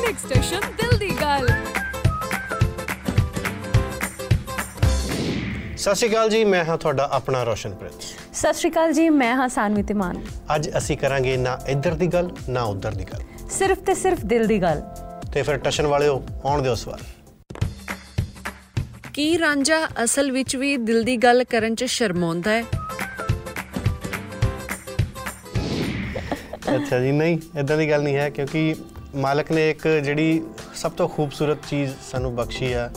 Next station ਦਿਲ ਦੀ ਗੱਲ ਸਤਿ ਸ਼੍ਰੀ ਅਕਾਲ ਜੀ ਮੈਂ ਹਾਂ ਤੁਹਾਡਾ ਆਪਣਾ ਰੋਸ਼ਨਪ੍ਰੀਤ। ਸਤਿ ਸ਼੍ਰੀ ਅਕਾਲ ਜੀ ਮੈਂ ਹਾਂ ਸਾਨਵੀ ਤਿਮਾਨ। ਅੱਜ ਅਸੀਂ ਕਰਾਂਗੇ ਨਾ ਇੱਧਰ ਦੀ ਗੱਲ ਨਾ ਉੱਧਰ ਦੀ ਗੱਲ। ਸਿਰਫ ਤੇ ਸਿਰਫ ਦਿਲ ਦੀ ਗੱਲ। ਤੇ ਫਿਰ ਟਸ਼ਨ ਵਾਲਿਓ ਆਉਣ ਦਿਓ ਸਵਾਲ। ਕੀ ਰਾਂਝਾ ਅਸਲ ਵਿੱਚ ਵੀ ਦਿਲ ਦੀ ਗੱਲ ਕਰਨ 'ਚ ਸ਼ਰਮਾਉਂਦਾ ਹੈ? ਅੱਛਾ ਜੀ ਨਹੀਂ ਇਦਾਂ ਦੀ ਗੱਲ ਨਹੀਂ ਹੈ ਕਿਉਂਕਿ ਮਾਲਕ ਨੇ ਇੱਕ ਜਿਹੜੀ ਸਭ ਤੋਂ ਖੂਬਸੂਰਤ ਚੀਜ਼ ਸਾਨੂੰ ਬਖਸ਼ੀ ਆ,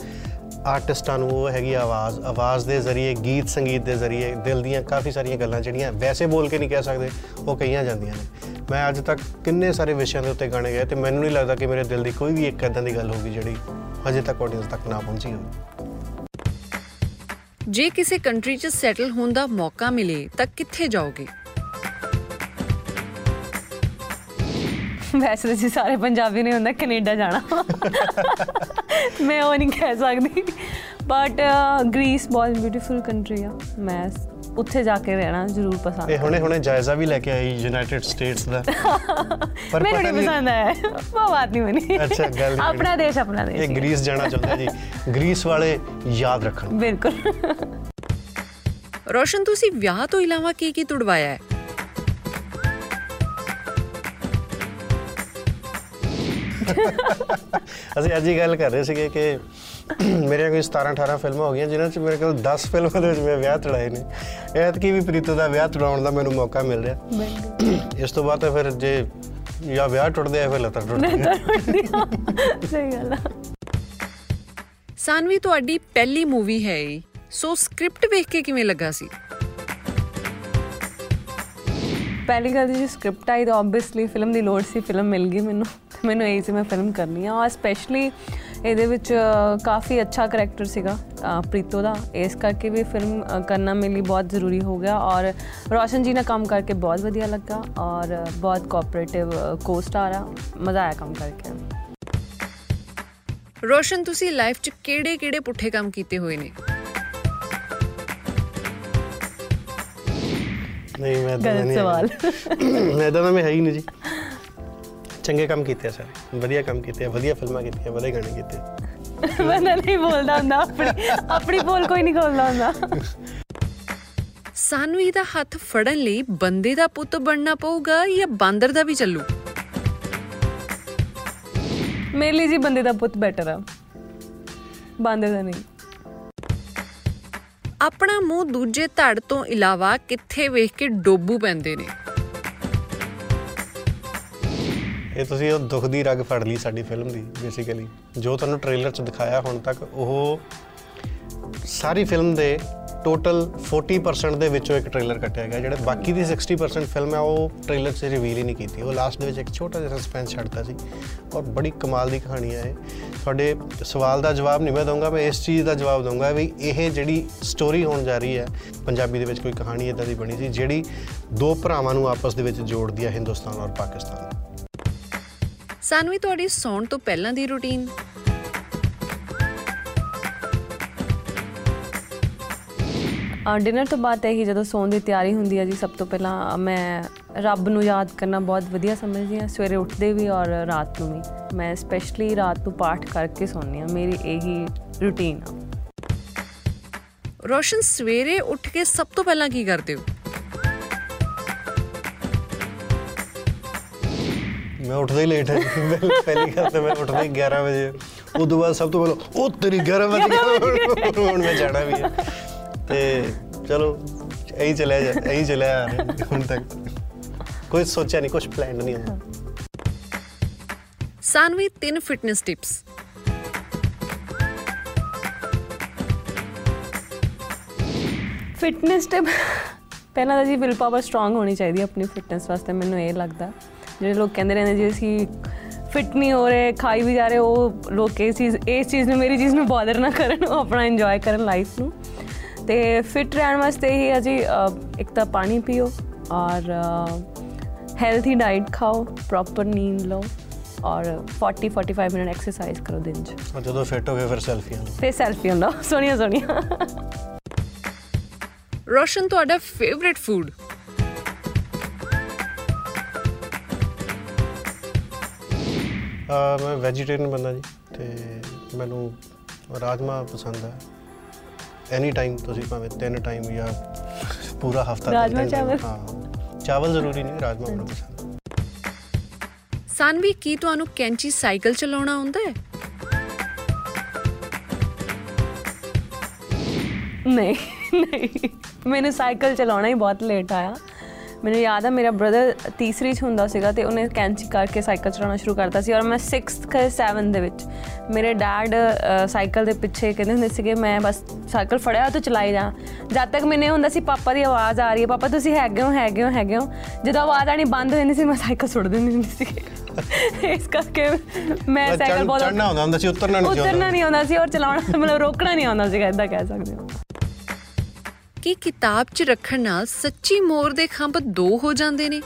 ਆਰਟਿਸਟਾਂ ਨੂੰ, ਉਹ ਹੈਗੀ ਆਵਾਜ਼। ਆਵਾਜ਼ ਦੇ ਜ਼ਰੀਏ, ਗੀਤ ਸੰਗੀਤ ਦੇ ਜ਼ਰੀਏ, ਦਿਲ ਦੀਆਂ ਕਾਫੀ ਸਾਰੀਆਂ ਗੱਲਾਂ ਜਿਹੜੀਆਂ ਵੈਸੇ ਬੋਲ ਕੇ ਨਹੀਂ ਕਹਿ ਸਕਦੇ, ਉਹ ਕਹੀਆਂ ਜਾਂਦੀਆਂ ਨੇ। ਮੈਂ ਅੱਜ ਤੱਕ ਕਿੰਨੇ ਸਾਰੇ ਵਿਸ਼ਿਆਂ ਦੇ ਉੱਤੇ ਗਾਣੇ ਗਏ ਤੇ ਮੈਨੂੰ ਨਹੀਂ ਲੱਗਦਾ ਕਿ ਮੇਰੇ ਦਿਲ ਦੀ ਕੋਈ ਵੀ ਇੱਕ ਇਦਾਂ ਦੀ ਗੱਲ ਹੋਗੀ ਜਿਹੜੀ ਅਜੇ ਤੱਕ ਆਡੀਅנס ਤੱਕ ਨਾ ਪਹੁੰਚੀ ਹੋਵੇ। ਜੇ ਕਿਸੇ ਕੰਟਰੀ 'ਚ ਸੈਟਲ ਹੋਣ ਦਾ ਮੌਕਾ ਮਿਲੇ, ਤਾਂ ਕਿੱਥੇ ਜਾਓਗੇ? ਵੈਸੇ ਤਾਂ ਜੀ ਸਾਰੇ ਪੰਜਾਬੀ ਨੇ ਹੁੰਦਾ ਕੈਨੇਡਾ ਜਾਣਾ। ਮੈਂ ਉਹ ਨਹੀਂ ਕਹਿ ਸਕਦੀ। ਬਟ ਗ੍ਰੀਸ ਬਹੁਤ ਬਿਊਟੀਫੁਲ ਕੰਟਰੀ ਆ। ਮੈਂ ਉੱਥੇ ਜਾ ਕੇ ਰਹਿਣਾ ਜ਼ਰੂਰ ਪਸੰਦ ਇਹ ਹੁਣੇ ਹੁਣੇ ਜਾਇਜ਼ਾ ਵੀ ਲੈ ਕੇ ਆਈ ਯੂਨਾਈਟਿਡ ਸਟੇਟਸ ਦਾ। ਪਰ ਮੈਨੂੰ ਪਤਾ ਨਹੀਂ ਪਸੰਦ ਆਇਆ। ਉਹ ਬਾਤ ਨਹੀਂ ਬਣੀ। ਅੱਛਾ, ਗੱਲ ਆਪਣਾ ਦੇਸ਼ ਆਪਣਾ ਦੇਸ਼। ਇਹ ਹੀ ਹੈ। ਗ੍ਰੀਸ ਜਾਣਾ ਚਾਹੁੰਦਾ ਜੀ। ਗ੍ਰੀਸ ਵਾਲੇ ਯਾਦ ਰੱਖਣ। ਬਿਲਕੁਲ। ਰੋਸ਼ਨ ਤੁਸੀਂ ਵਿਆਹ ਤੋਂ ਇਲਾਵਾ ਕੀ ਕੀ ਤੁੜਵਾਇਆ ਹੈ? ਅਸੀਂ ਅੱਜ ਹੀ ਗੱਲ ਕਰ ਰਹੇ ਸੀਗੇ ਕਿ ਮੇਰੇ ਕੋਈ 17 18 ਫਿਲਮਾਂ ਹੋ ਗਈਆਂ ਜਿਨ੍ਹਾਂ 'ਚ ਮੇਰੇ ਕੋਲ 10 ਫਿਲਮਾਂ ਦੇ ਵਿੱਚ ਮੈਂ ਵਿਆਹ ਤੜਾਏ ਨੇ। ਐਤਕੀ ਵੀ ਪ੍ਰੀਤੋ ਦਾ ਵਿਆਹ ਤੜਾਉਣ ਦਾ ਮੈਨੂੰ ਮੌਕਾ ਮਿਲ ਰਿਹਾ। ਇਸ ਤੋਂ ਬਾਅਦ ਤਾਂ ਫਿਰ ਜੇ ਜਾਂ ਵਿਆਹ ਟੁੱਟਦੇ ਆ ਫਿਰ ਲੱਤਾਂ ਟੁੱਟਦੀਆਂ। ਸਹੀ ਗੱਲ ਆ। ਸਾਨਵੀ ਤੁਹਾਡੀ ਪਹਿਲੀ ਮੂਵੀ ਹੈ ਸੋ ਸਕ੍ਰਿਪਟ ਵੇਖ ਕੇ ਕਿਵੇਂ ਲੱਗਾ ਸੀ? ਪਹਿਲੀ ਗੱਲ ਜੀ ਸਕ੍ਰਿਪਟ ਆਈ ਤਾਂ ਆਬਵੀਅਸਲੀ ਫਿਲਮ ਦੀ ਲੋੜ ਸੀ ਫਿਲਮ ਮਿਲ ਗਈ ਮੈਨੂੰ। ਤੇ ਮੈਨੂੰ ਇਹ ਸੀ ਮੈਂ ਫਿਲਮ ਕਰਨੀ ਆ। ਔਰ ਸਪੈਸ਼ਲੀ ਇਹਦੇ ਵਿੱਚ ਅ, ਕਾਫੀ ਅੱਛਾ ਕਰੈਕਟਰ ਸੀਗਾ ਅ, ਪ੍ਰੀਤੋ ਦਾ। ਇਸ ਕਰਕੇ ਵੀ ਫਿਲਮ ਅ, ਕਰਨਾ ਮੇਰੇ ਲਈ ਬਹੁਤ ਜ਼ਰੂਰੀ ਹੋ ਗਿਆ। ਔਰ ਰੋਸ਼ਨ ਜੀ ਨਾਲ ਕੰਮ ਕਰਕੇ ਬਹੁਤ ਵਧੀਆ ਲੱਗਾ। ਔਰ ਬਹੁਤ ਕੋਆਪਰੇਟਿਵ ਕੋ-ਸਟਾਰ ਆ। ਮਜ਼ਾ ਆਇਆ ਕੰਮ ਕਰਕੇ। ਰੋਸ਼ਨ ਤੁਸੀਂ ਲਾਈਫ 'ਚ ਕਿਹੜੇ-ਕਿਹੜੇ ਪੁੱਠੇ ਕੰਮ ਕੀਤੇ ਹੋਏ ਨੇ? ਨਹੀਂ ਮੈਂ ਤਾਂ ਗਲਤ ਨਹੀਂ ਸਵਾਲ। ਮੈਂ ਦਾ ਮੈਂ ਹੈ ਹੀ ਨਹੀਂ ਜੀ। ਚੰਗੇ ਕੰਮ ਕੀਤੇ ਆ ਸਾਰੇ। ਵਧੀਆ ਕੰਮ ਕੀਤੇ ਆ ਵਧੀਆ ਫਿਲਮਾਂ ਕੀਤੀਆਂ ਵਧੀਆ ਗਾਣੇ ਕੀਤੇ। ਬੰਦਾ ਨਹੀਂ ਬੋਲਦਾ ਹੁੰਦਾ ਆਪਣੀ ਆਪਣੀ ਬੋਲ ਕੋਈ ਨਹੀਂ ਖੋਲਦਾ ਹੁੰਦਾ। ਸਾਨਵੀ ਦਾ ਹੱਥ ਫੜਨ ਲਈ ਬੰਦੇ ਦਾ ਪੁੱਤ ਬਣਨਾ ਪਊਗਾ ਜਾਂ ਬਾਂਦਰ ਦਾ ਵੀ ਚੱਲੂ? ਮੇਰੇ ਲਈ ਜੀ ਬੰਦੇ ਦਾ ਪੁੱਤ ਬੈਟਰ ਆ। ਬਾਂਦਰ ਦਾ ਨਹੀਂ। ਆਪਣਾ ਮੂੰਹ ਦੂਜੇ ਧੜ ਤੋਂ ਇਲਾਵਾ ਕਿੱਥੇ ਵੇਖ ਕੇ ਡੋਬੂ ਪੈਂਦੇ ਨੇ? ਇਹ ਤੁਸੀਂ ਉਹ ਦੁੱਖ ਦੀ ਰਗ ਫੜ ਲਈ ਸਾਡੀ ਫਿਲਮ ਦੀ ਬੇਸਿਕਲੀ ਜੋ ਤੁਹਾਨੂੰ ਟ੍ਰੇਲਰ 'ਚ ਦਿਖਾਇਆ ਹੁਣ ਤੱਕ, ਉਹ ਸਾਰੀ ਫਿਲਮ ਦੇ ਟੋਟਲ 40% ਦੇ ਵਿੱਚੋਂ ਇੱਕ ਟ੍ਰੇਲਰ ਕੱਟਿਆ ਗਿਆ। ਜਿਹੜੇ ਬਾਕੀ ਦੀ 60% ਫਿਲਮ ਹੈ, ਉਹ ਟ੍ਰੇਲਰ 'ਚ ਰਿਵੀਲ ਹੀ ਨਹੀਂ ਕੀਤੀ। ਉਹ ਲਾਸਟ ਦੇ ਵਿੱਚ ਇੱਕ ਛੋਟਾ ਜਿਹਾ ਸਸਪੈਂਸ ਛੱਡਤਾ ਸੀ। ਔਰ ਬੜੀ ਕਮਾਲ ਦੀ ਕਹਾਣੀ ਹੈ ਇਹ। ਤੁਹਾਡੇ ਸਵਾਲ ਦਾ ਜਵਾਬ ਨਹੀਂ ਮੈਂ ਦਊਂਗਾ, ਮੈਂ ਇਸ ਚੀਜ਼ ਦਾ ਜਵਾਬ ਦਊਂਗਾ ਵੀ ਇਹ ਜਿਹੜੀ ਸਟੋਰੀ ਹੋਣ ਜਾ ਰਹੀ ਹੈ, ਪੰਜਾਬੀ ਦੇ ਵਿੱਚ ਕੋਈ ਕਹਾਣੀ ਇਦਾਂ ਦੀ ਬਣੀ ਸੀ, ਜਿਹੜੀ ਦੋ ਭਰਾਵਾਂ ਨੂੰ ਆਪਸ ਦੇ ਵਿੱਚ ਜੋੜਦੀ ਹੈ ਹਿੰਦੁਸਤਾਨ ਔਰ ਪਾਕਿਸਤਾਨ। ਸਾਨਵੀ ਤੁਹਾਡੀ ਸੌਣ ਤੋਂ ਪਹਿਲਾਂ ਦੀ ਰੁਟੀਨ ਡਿਨਰ ਤੋਂ ਬਾਅਦ ਇਹੀ ਜਦੋਂ ਸੌਣ ਦੀ ਤਿਆਰੀ ਹੁੰਦੀ ਹੈ ਜੀ ਸਭ ਤੋਂ ਪਹਿਲਾਂ ਮੈਂ ਰੱਬ ਨੂੰ ਯਾਦ ਕਰਨਾ ਬਹੁਤ ਵਧੀਆ ਸਮਝਦੀ ਹਾਂ ਸਵੇਰੇ ਉੱਠਦੇ ਵੀ ਔਰ ਰਾਤ ਨੂੰ ਵੀ। ਮੈਂ ਸਪੈਸ਼ਲੀ ਰਾਤ ਨੂੰ ਪਾਠ ਕਰਕੇ ਸੌਂਦੀ ਹਾਂ ਮੇਰੀ ਇਹੀ ਰੁਟੀਨ ਆ। ਰੋਸ਼ਨ ਸਵੇਰੇ ਉੱਠ ਕੇ ਸਭ ਤੋਂ ਪਹਿਲਾਂ ਕੀ ਕਰਦੇ ਹੋ? ਮੈਂ ਉੱਠਦਾ ਹੀ ਲੇਟ ਹੈ ਪਹਿਲੀ- ਪਹਿਲੀ ਗੱਲ ਤਾਂ ਮੈਂ ਉੱਠਦਾ ਹੀ 11 ਵਜੇ। ਉਦੋਂ ਬਾਅਦ ਸਭ ਤੋਂ ਪਹਿਲਾਂ ਉਹ ਤੇਰੀ 11 ਵਜੇ ਹੁਣ ਮੈਂ ਜਾਣਾ ਵੀ ਹੈ ਤੇ ਚਲੋ ਐਂ ਚਲਿਆ ਜਾ ਐਂ ਚਲਿਆ ਆ ਰਿਹਾ ਹੁਣ ਤੱਕ। ਕੋਈ ਸੋਚਿਆ ਨਹੀਂ ਕੁਝ ਪਲਾਨ ਨਹੀਂ ਹੁੰਦਾ ਸਾਨਵੀ ਤਿੰਨ ਫਿਟਨੈਸ ਟਿਪਸ ਫਿਟਨੈਸ ਟਿਪ ਪਹਿਲਾਂ ਤਾਂ ਜੀ ਵਿਲ ਪਾਵਰ ਸਟਰੋਂਗ ਹੋਣੀ ਚਾਹੀਦੀ ਆਪਣੀ ਫਿਟਨੈਸ ਵਾਸਤੇ ਮੈਨੂੰ ਇਹ ਲੱਗਦਾ। ਜਿਹੜੇ ਲੋਕ ਕਹਿੰਦੇ ਰਹਿੰਦੇ ਜੀ ਅਸੀਂ ਫਿਟ ਨਹੀਂ ਹੋ ਰਹੇ ਖਾਈ ਵੀ ਜਾ ਰਹੇ ਉਹ ਲੋਕ ਇਹ ਚੀਜ਼ ਇਸ ਚੀਜ਼ ਨੂੰ ਮੇਰੀ ਚੀਜ਼ ਨੂੰ ਬਾਦਰ ਨਾ ਕਰਨ ਉਹ ਆਪਣਾ ਇੰਜੋਏ ਕਰਨ ਲਾਈਫ ਨੂੰ। ਤੇ ਫਿਟ ਰਹਿਣ ਵਾਸਤੇ ਹੀ ਹੈ ਜੀ ਅ, ਇੱਕ ਤਾਂ ਪਾਣੀ ਪੀਓ ਔਰ ਹੈਲਥੀ ਡਾਈਟ ਖਾਓ ਪ੍ਰੋਪਰ ਨੀਂਦ ਲਓ ਔਰ 40 45 ਮਿੰਟ ਐਕਸਰਸਾਈਜ਼ ਕਰੋ ਦਿਨ 'ਚ। ਔਰ ਜਦੋਂ ਫਿੱਟ ਹੋ ਗਏ ਫਿਰ ਸੈਲਫੀਆਂ ਲਓ ਫਿਰ ਸੈਲਫੀ ਹੁੰਦਾ। ਸੋਹਣੀਆਂ ਸੋਹਣੀਆਂ। ਰੋਸ਼ਨ ਤੁਹਾਡਾ ਫੇਵਰਿਟ ਫੂਡ ਮੈਂ ਵੈਜੀਟੇਰੀਅਨ ਬੰਦਾ ਜੀ ਤੇ ਮੈਨੂੰ ਰਾਜਮਾ ਪਸੰਦ ਹੈ ਐਨੀ ਟਾਈਮ ਤੁਸੀਂ ਭਾਵੇਂ ਤਿੰਨ ਟਾਈਮ ਜਾਂ ਪੂਰਾ ਹਫਤਾ ਰਾਜਮਾ ਚਾਵਲ? ਹਾਂ ਚਾਵਲ ਜ਼ਰੂਰੀ ਨਹੀਂ ਰਾਜਮਾ ਮੈਨੂੰ ਪਸੰਦ। ਸਾਨਵੀ ਕੀ ਤੁਹਾਨੂੰ ਕੈਂਚੀ ਸਾਈਕਲ ਚਲਾਉਣਾ ਆਉਂਦਾ ਹੈ ਨਹੀਂ ਨਹੀਂ ਮੈਨੂੰ ਸਾਈਕਲ ਚਲਾਉਣਾ ਹੀ ਬਹੁਤ ਲੇਟ ਆਇਆ ਮੈਨੂੰ ਯਾਦ ਆ ਮੇਰਾ ਬ੍ਰਦਰ ਤੀਸਰੀ ਚ ਹੁੰਦਾ ਸੀਗਾ ਤੇ ਉਹਨੇ ਕੈਂਚੀ ਕਰਕੇ ਸਾਈਕਲ ਚਲਾਉਣਾ ਸ਼ੁਰੂ ਕਰਤਾ ਸੀ ਔਰ ਮੈਂ 6th ਕਿ 7th ਦੇ ਵਿੱਚ ਮੇਰੇ ਡੈਡ ਸਾਈਕਲ ਦੇ ਪਿੱਛੇ ਕਹਿੰਦੇ ਹੁੰਦੇ ਸੀਗੇ ਮੈਂ ਬਸ ਸਾਈਕਲ ਫੜਿਆ ਤੇ ਚਲਾਈ ਜਾ। ਜਦ ਤੱਕ ਮੈਨੂੰ ਹੁੰਦਾ ਸੀ ਪਾਪਾ ਦੀ ਆਵਾਜ਼ ਆ ਰਹੀ ਹੈ ਪਾਪਾ ਤੁਸੀਂ ਹੈਗੇ ਹੋ ਹੈਗੇ ਹੋ ਹੈਗੇ ਹੋ। ਜਦੋਂ ਆਵਾਜ਼ ਆਣੀ ਬੰਦ ਹੋ ਜਾਂਦੀ ਸੀ ਮੈਂ ਸਾਈਕਲ ਸੁੱਟ ਦਿੰਦੀ ਹੁੰਦੀ ਸੀ ਇਸ ਕਰਕੇ ਮੈਂ ਸਾਈਕਲ ਬਹੁਤ ਚੜ੍ਹਨਾ ਹੁੰਦਾ ਹੁੰਦਾ ਸੀ ਉਤਰਨਾ ਨਹੀਂ ਉਤਰਨਾ ਚਾਹੁੰਦਾ ਨਹੀਂ ਆਉਂਦਾ ਸੀ ਔਰ ਚਲਾਉਣਾ ਮਤਲਬ ਰੋਕਣਾ ਨਹੀਂ ਆਉਂਦਾ ਸੀਗਾ ਇਦਾਂ ਕਹਿ ਸਕਦੇ ਹੋ। ਕੀ ਕਿਤਾਬ 'ਚ ਰੱਖਣ ਨਾਲ ਸੱਚੀ ਮੋਰ ਦੇ ਖੰਭ ਦੋ ਹੋ ਜਾਂਦੇ ਨੇ?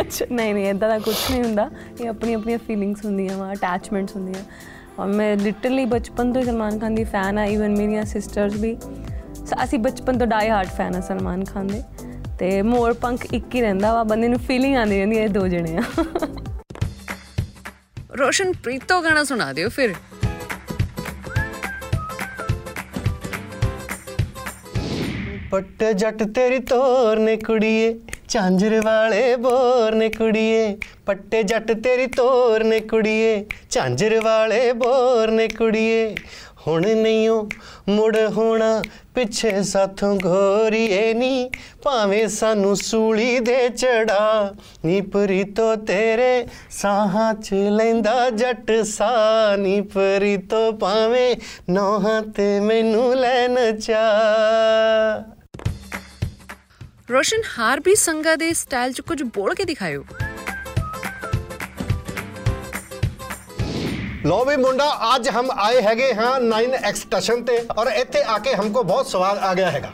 ਅੱਛਾ ਨਹੀਂ ਨਹੀਂ ਇਦਾਂ ਦਾ ਕੁਝ ਨਹੀਂ ਹੁੰਦਾ। ਇਹ ਆਪਣੀ ਆਪਣੀਆਂ ਫੀਲਿੰਗਸ ਹੁੰਦੀਆਂ ਵਾ ਅਟੈਚਮੈਂਟਸ ਹੁੰਦੀਆਂ। ਔਰ ਮੈਂ ਲਿਟਰਲੀ ਬਚਪਨ ਤੋਂ ਸਲਮਾਨ ਖਾਨ ਦੀ ਫੈਨ ਆ ਇਵਨ ਮੇਰੀਆਂ ਸਿਸਟਰਸ ਵੀ। ਸ- ਅਸੀਂ ਬਚਪਨ ਤੋਂ ਡਾਈ ਹਾਰਟ ਫੈਨ ਆ ਸਲਮਾਨ ਖਾਨ ਦੇ। ਤੇ ਮੋਰ ਪੰਖ ਇੱਕ ਹੀ ਰਹਿੰਦਾ ਵਾ ਬੰਦੇ ਨੂੰ ਫੀਲਿੰਗ ਆਉਂਦੀ ਰਹਿੰਦੀ ਇਹ ਦੋ ਜਣੇ ਆ। ਰੋਸ਼ਨ ਪ੍ਰੀਤੋ ਗਾਣਾ ਸੁਣਾ ਦਿਓ ਫਿਰ। ਪੱਟ ਜੱਟ ਤੇਰੀ ਤੋਰ ਨੇ ਕੁੜੀਏ, ਝਾਂਜਰ ਵਾਲੇ ਬੋਰ ਨੇ ਕੁੜੀਏ। ਪੱਟੇ ਜੱਟ ਤੇਰੀ ਤੋਰ ਨੇ ਕੁੜੀਏ, ਝਾਂਜਰ ਵਾਲੇ ਬੋਰ ਨੇ ਕੁੜੀਏ। ਹੁਣ ਨਹੀਂਓ ਮੁੜ ਹੋਣਾ, ਪਿੱਛੇ ਸਾਥੋਂ ਘੋਰੀਏ ਨੀ। ਭਾਵੇਂ ਸਾਨੂੰ ਸੂਲੀ ਦੇ ਚੜਾ, ਨੀ ਪ੍ਰੀਤੋ ਤੇਰੇ ਸਾਹਾਂ ਚ ਲੈਂਦਾ ਜੱਟ ਸਾ ਨੀ ਪ੍ਰੀਤੋ ਭਾਵੇਂ ਨੋਹਾਂ ਤੇ ਮੈਨੂੰ ਲੈਣ ਚਾ ਰੋਸ਼ਨ ਹਾਰ ਵੀ ਸੰਗਾ ਦੇ ਸਟਾਈਲ 'ਚ ਕੁਝ ਬੋਲ ਕੇ ਦਿਖਾਇਓ। ਲੋ ਵੀ ਮੁੰਡਾ ਅੱਜ ਹਮ ਆਏ ਹੈਗੇ ਹਾਂ 9x ਸਟੇਸ਼ਨ ਤੇ ਔਰ ਇੱਥੇ ਆ ਕੇ ਹਮਕੋ ਬਹੁਤ ਸਵਾਦ ਆ ਗਿਆ ਹੈਗਾ।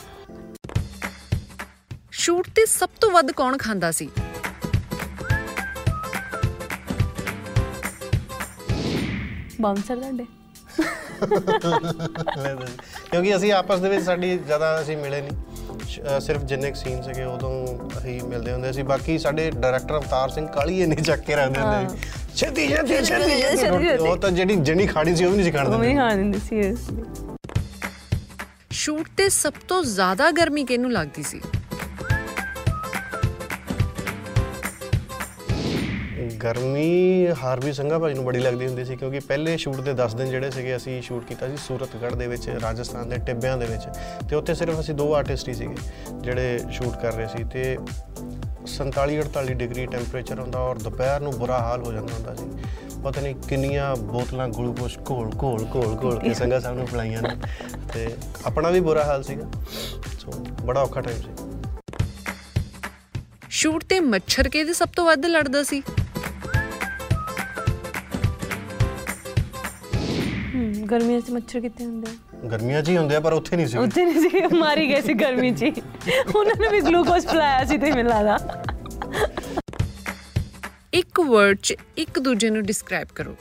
ਸ਼ੂਟ ਤੇ ਸਭ ਤੋਂ ਵੱਧ ਕੌਣ ਖਾਂਦਾ ਸੀ? ਬਾਉਂਸਰ ਤੁਹਾਡੇ। ਕਿਉਂਕਿ ਅਸੀਂ ਆਪਸ ਦੇ ਵਿੱਚ ਸਾਡੀ ਜ਼ਿਆਦਾ ਅਸੀਂ ਮਿਲੇ ਨਹੀਂ ਸਿਰਫ ਜਿੰਨੇ ਸੀਨ ਸੀਗੇ ਉਦੋਂ ਅਸੀਂ ਮਿਲਦੇ ਹੁੰਦੇ ਸੀ। ਬਾਕੀ ਸਾਡੇ ਡਾਇਰੈਕਟਰ ਅਵਤਾਰ ਸਿੰਘ ਕਾਲੀ ਇੰਨੀ ਚੱਕ ਕੇ ਰੱਖਦੇ ਹੁੰਦੇ ਸੀ। ਛੇਤੀ ਛੇਤੀ ਛੇਤੀ। ਉਹ ਤਾਂ ਜਿਹੜੀ ਜਣੀ ਖਾਣੀ ਸੀ ਉਹ ਵੀ ਨਹੀਂ ਸੀ ਖਾਣ ਉਹ ਵੀ ਦਿੰਦੇ ਹਾਂ ਦਿੰਦੇ ਸੀਰੀਅਸਲੀ ਸ਼ੂਟ ਤੇ ਸਭ ਤੋਂ ਜ਼ਿਆਦਾ ਗਰਮੀ ਕਿਹਨੂੰ ਲੱਗਦੀ ਸੀ? ਗਰਮੀ ਹਾਰਵੀ ਸੰਘਾ ਭਾਜੀ ਨੂੰ ਬੜੀ ਲੱਗਦੀ ਹੁੰਦੀ ਸੀ, ਕਿਉਂਕਿ ਪਹਿਲੇ ਸ਼ੂਟ ਦੇ 10 ਦਿਨ ਜਿਹੜੇ ਸੀਗੇ ਅਸੀਂ ਸ਼ੂਟ ਕੀਤਾ ਸੀ ਸੂਰਤਗੜ੍ਹ ਦੇ ਵਿੱਚ, ਰਾਜਸਥਾਨ ਦੇ ਟਿੱਬਿਆਂ ਦੇ ਵਿੱਚ, ਤੇ ਉੱਥੇ ਸਿਰਫ ਅਸੀਂ ਦੋ ਆਰਟਿਸਟ ਹੀ ਸੀਗੇ ਜਿਹੜੇ ਸ਼ੂਟ ਕਰ ਰਹੇ ਸੀ, ਤੇ 47 48 ਡਿਗਰੀ ਟੈਂਪਰੇਚਰ ਹੁੰਦਾ ਔਰ ਦੁਪਹਿਰ ਨੂੰ ਬੁਰਾ ਹਾਲ ਹੋ ਜਾਂਦਾ ਹੁੰਦਾ ਸੀ। ਪਤਾ ਨਹੀਂ ਕਿੰਨੀਆਂ ਬੋਤਲਾਂ ਗਲੂਕੋਜ਼ ਘੋਲ ਘੋਲ ਘੋਲ ਘੋਲ ਕੇ ਸੰਘਾ ਸਾਹਿਬ ਨੂੰ ਪਿਲਾਈਆਂ ਨੇ, ਤੇ ਆਪਣਾ ਵੀ ਬੁਰਾ ਹਾਲ ਸੀਗਾ, ਸੋ ਬੜਾ ਔਖਾ ਟਾਈਮ ਸੀ। ਸ਼ੂਟ ਤੇ ਮੱਛਰ ਕਿਹਦੇ ਸਭ ਤੋਂ ਵੱਧ ਲੜਦਾ ਸੀ। ਗਰਮੀਆਂ 'ਚ ਮੱਛਰ ਕਿੱਥੇ ਹੁੰਦੇ ਆ? ਗਰਮੀਆਂ 'ਚ ਹੀ ਹੁੰਦੇ ਆ ਪਰ ਉੱਥੇ ਨਹੀਂ ਸੀ ਉੱਥੇ ਨਹੀਂ ਸੀ ਮਾਰੀ ਗਏ ਸੀ ਗਰਮੀ 'ਚ। ਉਹਨਾਂ ਨੇ ਵੀ ਗਲੂਕੋਜ਼ ਪਿਲਾਇਆ ਸੀ ਤੇ ਮੈਨੂੰ ਲੱਗਦਾ। ਇੱਕ ਵਰਡ 'ਚ ਇੱਕ ਦੂਜੇ ਨੂੰ ਡਿਸਕ੍ਰਾਈਬ ਕਰੋ।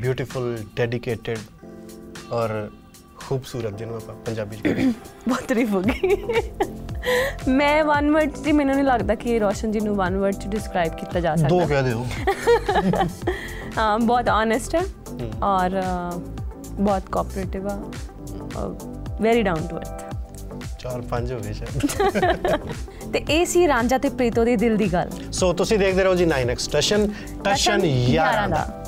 ਬਿਊਟੀਫੁਲ ਡੈਡੀਕੇਟਿਡ ਔਰ ਖੂਬਸੂਰਤ ਜਿਹਨੂੰ ਆਪਾਂ ਪੰਜਾਬੀ ਚ ਕਹਿੰਦੇ ਬਹੁਤ ਤਾਰੀਫ ਹੋ ਗਈ। ਮੈਂ ਵਨ ਵਰਡ ਜੀ ਮੈਨੂੰ ਨਹੀਂ ਲੱਗਦਾ ਕਿ ਰੋਸ਼ਨ ਜੀ ਨੂੰ ਵਨ ਵਰਡ ਚ ਡਿਸਕ੍ਰਾਈਬ ਕੀਤਾ ਜਾ ਦੋ ਸਕਦਾ ਕਹਿ ਦਿਓ। ਹਾਂ ਬਹੁਤ ਓਨੈਸਟ ਹੈ ਔਰ ਬਹੁਤ ਕੋਆਪਰੇਟਿਵ ਆ ਵੈਰੀ ਡਾਊਨ ਟੂ ਅਰਥ ਚਾਰ ਪੰਜ ਹੋ ਗਏ ਸ਼ਾਇਦ। ਤੇ ਇਹ ਸੀ ਰਾਂਝਾ ਤੇ ਪ੍ਰੀਤੋ ਦੀ ਦਿਲ ਦੀ ਗੱਲ। ਸੋ ਤੁਸੀਂ ਦੇਖਦੇ ਰਹੋ ਜੀ 9 ਐਕਸਟ੍ਰੈਸ਼ਨ ਟਸ਼ਨ 11 ਦਾ।